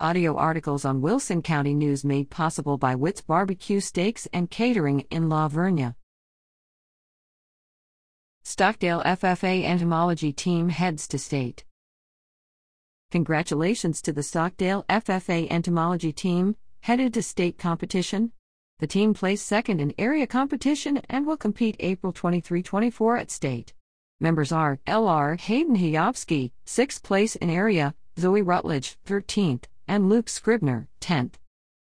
Audio articles on Wilson County News made possible by Witt's Barbecue Steaks and Catering in La Vernia. Stockdale FFA Entomology Team heads to state. Congratulations to the Stockdale FFA Entomology Team, headed to state competition. The team placed second in area competition and will compete April 23 24 at state. Members are L.R. Hayden Hayovsky, 6th place in area, Zoe Rutledge, 13th, and Luke Scribner, 10th.